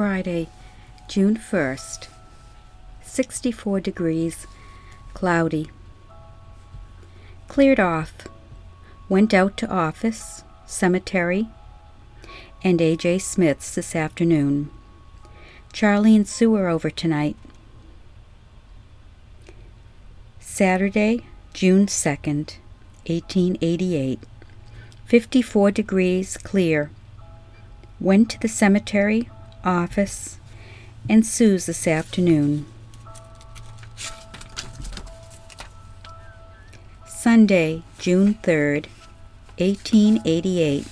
Friday, June 1st. 64 degrees, cloudy. Cleared off. Went out to office, cemetery, and AJ Smith's this afternoon. Charlie and Sue are over tonight. Saturday, June 2nd, 1888. 54 degrees, clear. Went to the cemetery, office, and Sue's this afternoon. Sunday, June 3rd, 1888.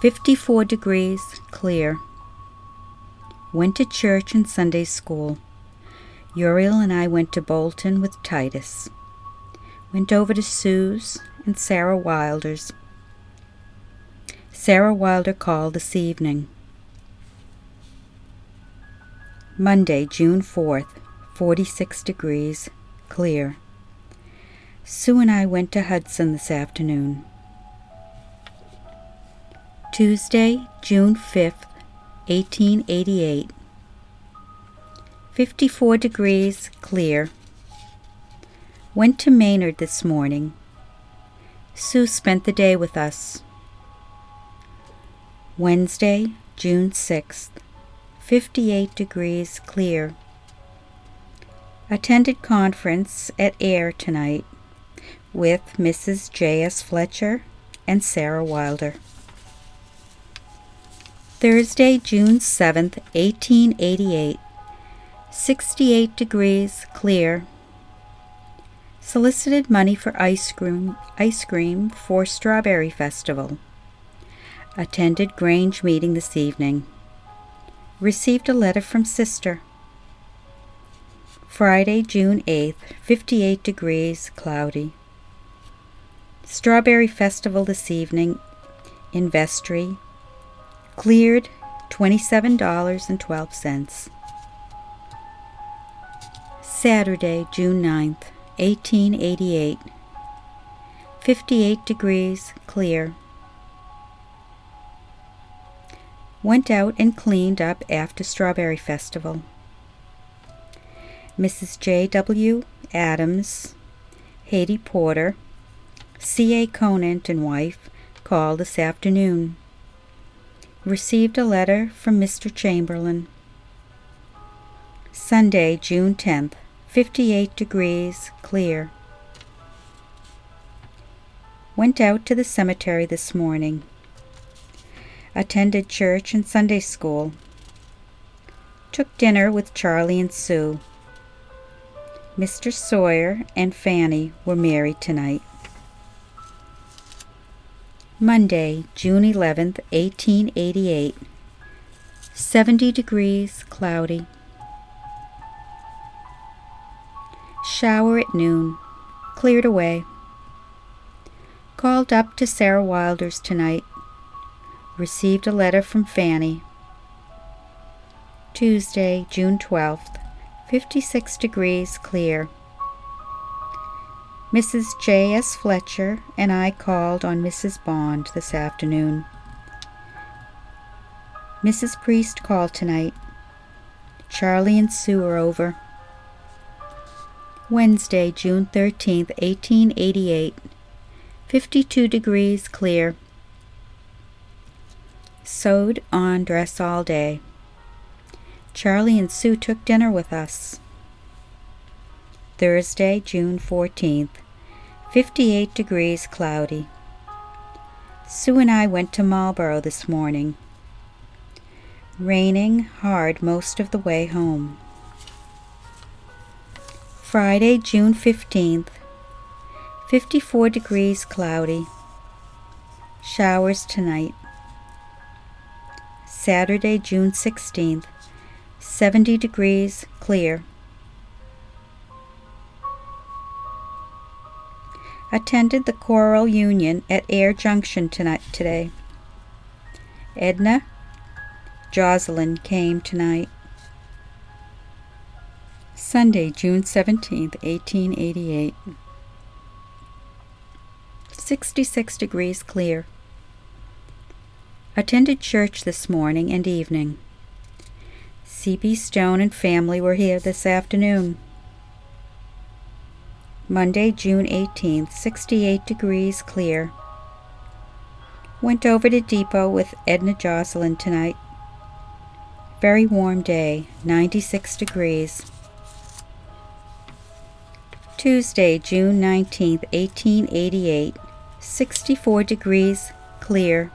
54 degrees, clear. Went to church and Sunday school. Uriel and I went to Bolton with Titus. Went over to Sue's and Sarah Wilder's. Sarah Wilder called this evening. Monday, June 4th, 46 degrees, clear. Sue and I went to Hudson this afternoon. Tuesday, June 5th, 1888. 54 degrees, clear. Went to Maynard this morning. Sue spent the day with us. Wednesday, June 6th, 58 degrees, clear. Attended conference at Ayer tonight with Mrs. J.S. Fletcher and Sarah Wilder. Thursday, June 7th, 1888. 68 degrees, clear. Solicited money for ice cream, ice cream for Strawberry Festival. Attended Grange meeting this evening. Received a letter from sister. Friday, June 8th, 58 degrees, cloudy. Strawberry Festival this evening in Vestry. Cleared $27.12. Saturday, June 9th, 1888. 58 degrees, clear. Went out and cleaned up after Strawberry Festival. Mrs. J. W. Adams, Hattie Porter, C.A. Conant and wife called this afternoon. Received a letter from Mr. Chamberlain. Sunday, June 10th, 58 degrees, clear. Went out to the cemetery this morning. Attended church and Sunday school. Took dinner with Charlie and Sue. Mr. Sawyer and Fanny were married tonight. Monday, June 11th, 1888. 70 degrees, cloudy. Shower at noon. Cleared away. Called up to Sarah Wilder's tonight. Received a letter from Fanny. Tuesday, June 12th. 56 degrees, clear. Mrs. J. S. Fletcher and I called on Mrs. Bond this afternoon. Mrs. Priest called tonight. Charlie and Sue are over. Wednesday, June 13th, 1888. 52 degrees clear. Sewed on dress all day. Charlie and Sue took dinner with us. Thursday, June 14th. 58 degrees cloudy. Sue and I went to Marlborough this morning. Raining hard most of the way home. Friday, June 15th. 54 degrees cloudy. Showers tonight. Saturday, June 16th. 70 degrees clear. attended the choral union at Ayer Junction tonight today. Edna Jocelyn came tonight. Sunday, June 17th, 1888. 66 degrees clear. Attended church this morning and evening. C.B. Stone and family were here this afternoon. Monday, June 18th, 68 degrees clear. Went over to Depot with Edna Jocelyn tonight. Very warm day, 96 degrees. Tuesday, June 19th, 1888, 64 degrees, clear.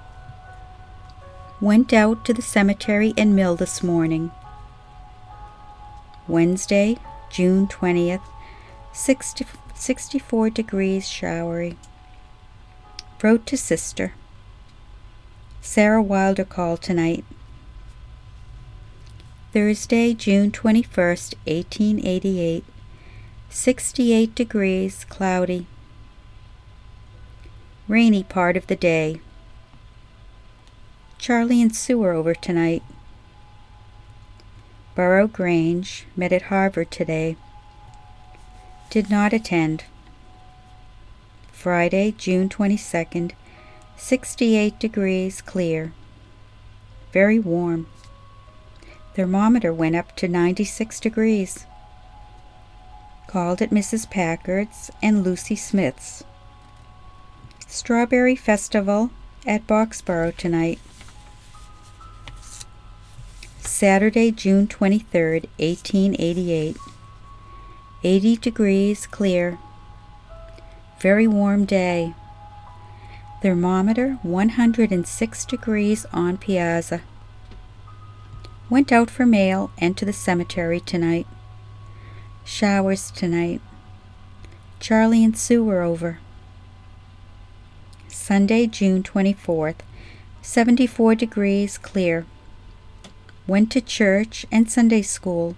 Went out to the cemetery and mill this morning. Wednesday, June 20th, 60, 64 degrees, showery. Wrote to sister. Sarah Wilder called tonight. Thursday, June 21st, 1888. 68 degrees, cloudy. Rainy part of the day. Charlie and Sue are over tonight. Borough Grange met at Harvard today. Did not attend. Friday, June 22nd, 68 degrees, clear. Very warm. Thermometer went up to 96 degrees. Called at Mrs. Packard's and Lucy Smith's. Strawberry Festival at Boxborough tonight. Saturday, June 23rd, 1888. 80 degrees, clear. Very warm day. Thermometer 106 degrees on piazza. Went out for mail and to the cemetery tonight. Showers tonight. Charlie and Sue were over. Sunday, June 24th, 74 degrees, clear. Went to church and Sunday school.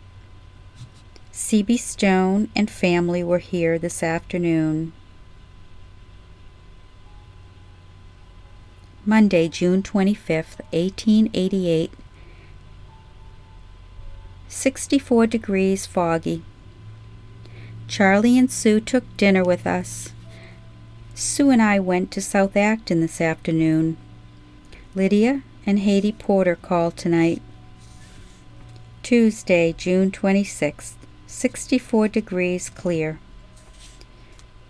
C.B. Stone and family were here this afternoon. Monday, June 25th, 1888. 64 degrees foggy. Charlie and Sue took dinner with us. Sue and I went to South Acton this afternoon. Lydia and Hattie Porter called tonight. Tuesday, June 26th, 64 degrees clear.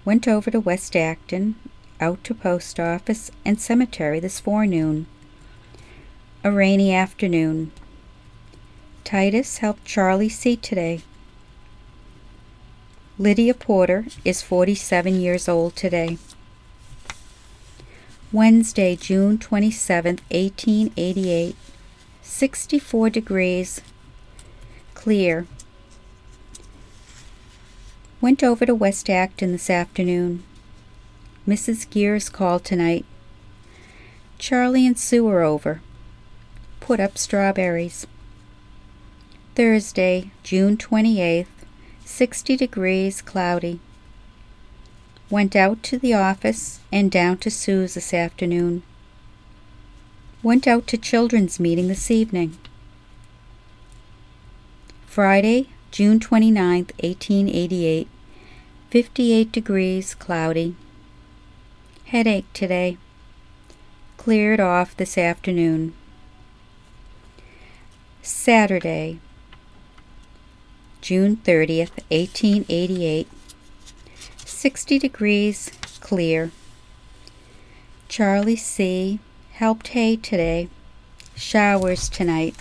Went over to West Acton, out to post office and cemetery this forenoon. A rainy afternoon. Titus helped Charlie see today. Lydia Porter is 47 years old today. Wednesday, June 27, 1888. 64 degrees. Clear. Went over to West Acton this afternoon. Mrs. Gears called tonight. Charlie and Sue are over. Put up strawberries. Thursday, June 28th, 60 degrees, cloudy. Went out to the office and down to Sue's this afternoon. Went out to children's meeting this evening. Friday, June 29th, 1888. 58 degrees, cloudy. Headache today. Cleared off this afternoon. Saturday, June 30th, 1888. 60 degrees, clear. Charlie C. helped hay today. Showers tonight.